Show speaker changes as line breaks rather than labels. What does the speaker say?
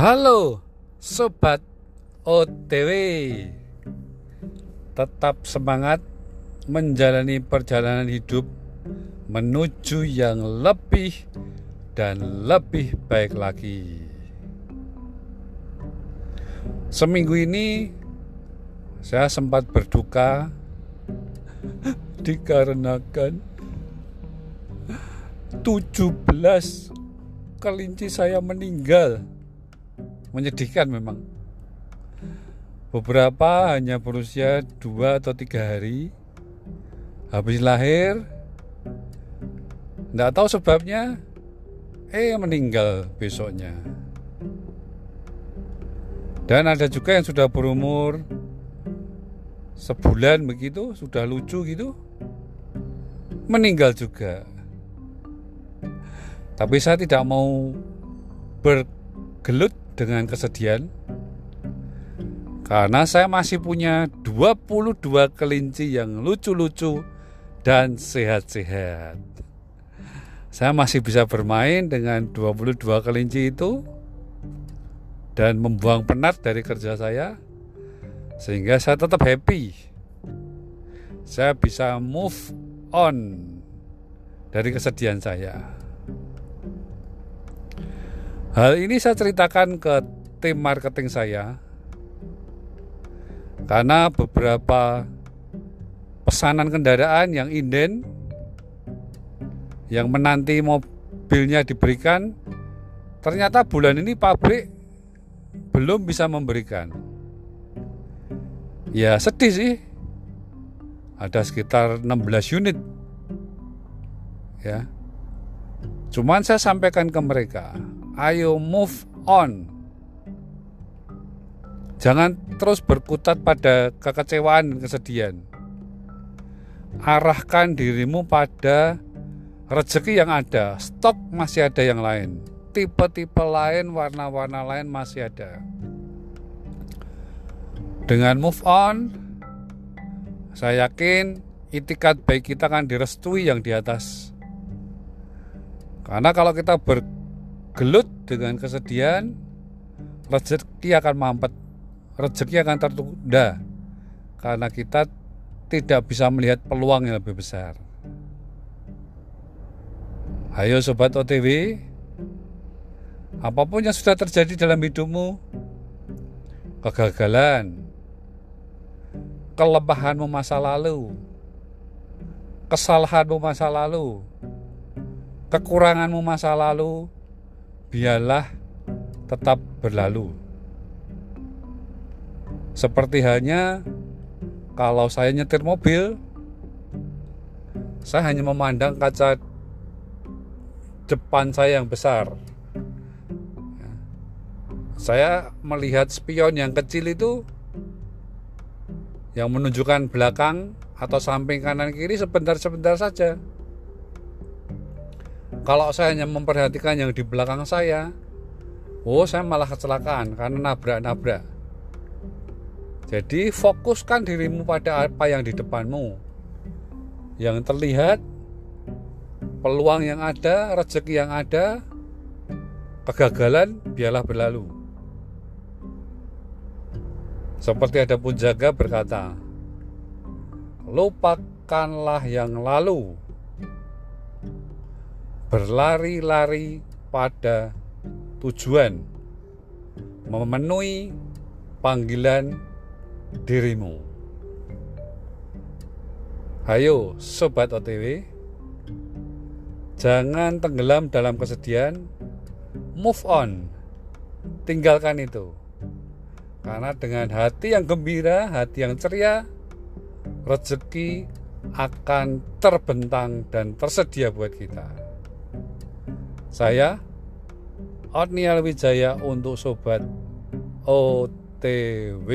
Halo Sobat OTW Tetap semangat menjalani perjalanan hidup menuju yang lebih dan lebih baik lagi. Seminggu ini saya sempat berduka dikarenakan 17 kelinci saya meninggal menyedihkan memang. Beberapa hanya berusia dua atau tiga hari habis lahir tidak tahu sebabnya eh meninggal besoknya. Dan ada juga yang sudah berumur sebulan begitu sudah lucu gitu meninggal juga. Tapi saya tidak mau bergelut dengan kesedihan karena saya masih punya 22 kelinci yang lucu-lucu dan sehat-sehat. Saya masih bisa bermain dengan 22 kelinci itu dan membuang penat dari kerja saya sehingga saya tetap happy. Saya bisa move on dari kesedihan saya. Hal ini saya ceritakan ke tim marketing saya karena beberapa pesanan kendaraan yang inden yang menanti mobilnya diberikan ternyata bulan ini pabrik belum bisa memberikan. Ya sedih sih. Ada sekitar 16 unit. Ya. Cuman saya sampaikan ke mereka, ayo move on. Jangan terus berkutat pada kekecewaan dan kesedihan. Arahkan dirimu pada rezeki yang ada, stok masih ada yang lain, tipe-tipe lain, warna-warna lain masih ada. Dengan move on, saya yakin itikat baik kita akan direstui yang di atas. Karena kalau kita ber gelut dengan kesedihan, rezeki akan mampet, rezeki akan tertunda karena kita tidak bisa melihat peluang yang lebih besar. Ayo sobat OTW, apa pun yang sudah terjadi dalam hidupmu, kegagalan, kelemahanmu masa lalu, kesalahanmu masa lalu, kekuranganmu masa lalu, biarlah tetap berlalu. Seperti halnya kalau saya nyetir mobil, saya hanya memandang kaca depan saya yang besar. Saya melihat spion yang kecil itu yang menunjukkan belakang atau samping kanan kiri sebentar-sebentar saja. Kalau saya hanya memperhatikan yang di belakang saya, oh saya malah kecelakaan karena nabrak-nabrak. Jadi fokuskan dirimu pada apa yang di depanmu. Yang terlihat, peluang yang ada, rezeki yang ada, kegagalan biarlah berlalu. Seperti ada pun jaga berkata, lupakanlah yang lalu berlari-lari pada tujuan memenuhi panggilan dirimu. Hayo sobat OTW, jangan tenggelam dalam kesedihan, move on, tinggalkan itu. Karena dengan hati yang gembira, hati yang ceria, rezeki akan terbentang dan tersedia buat kita. Saya Otniel Wijaya untuk sobat OTW.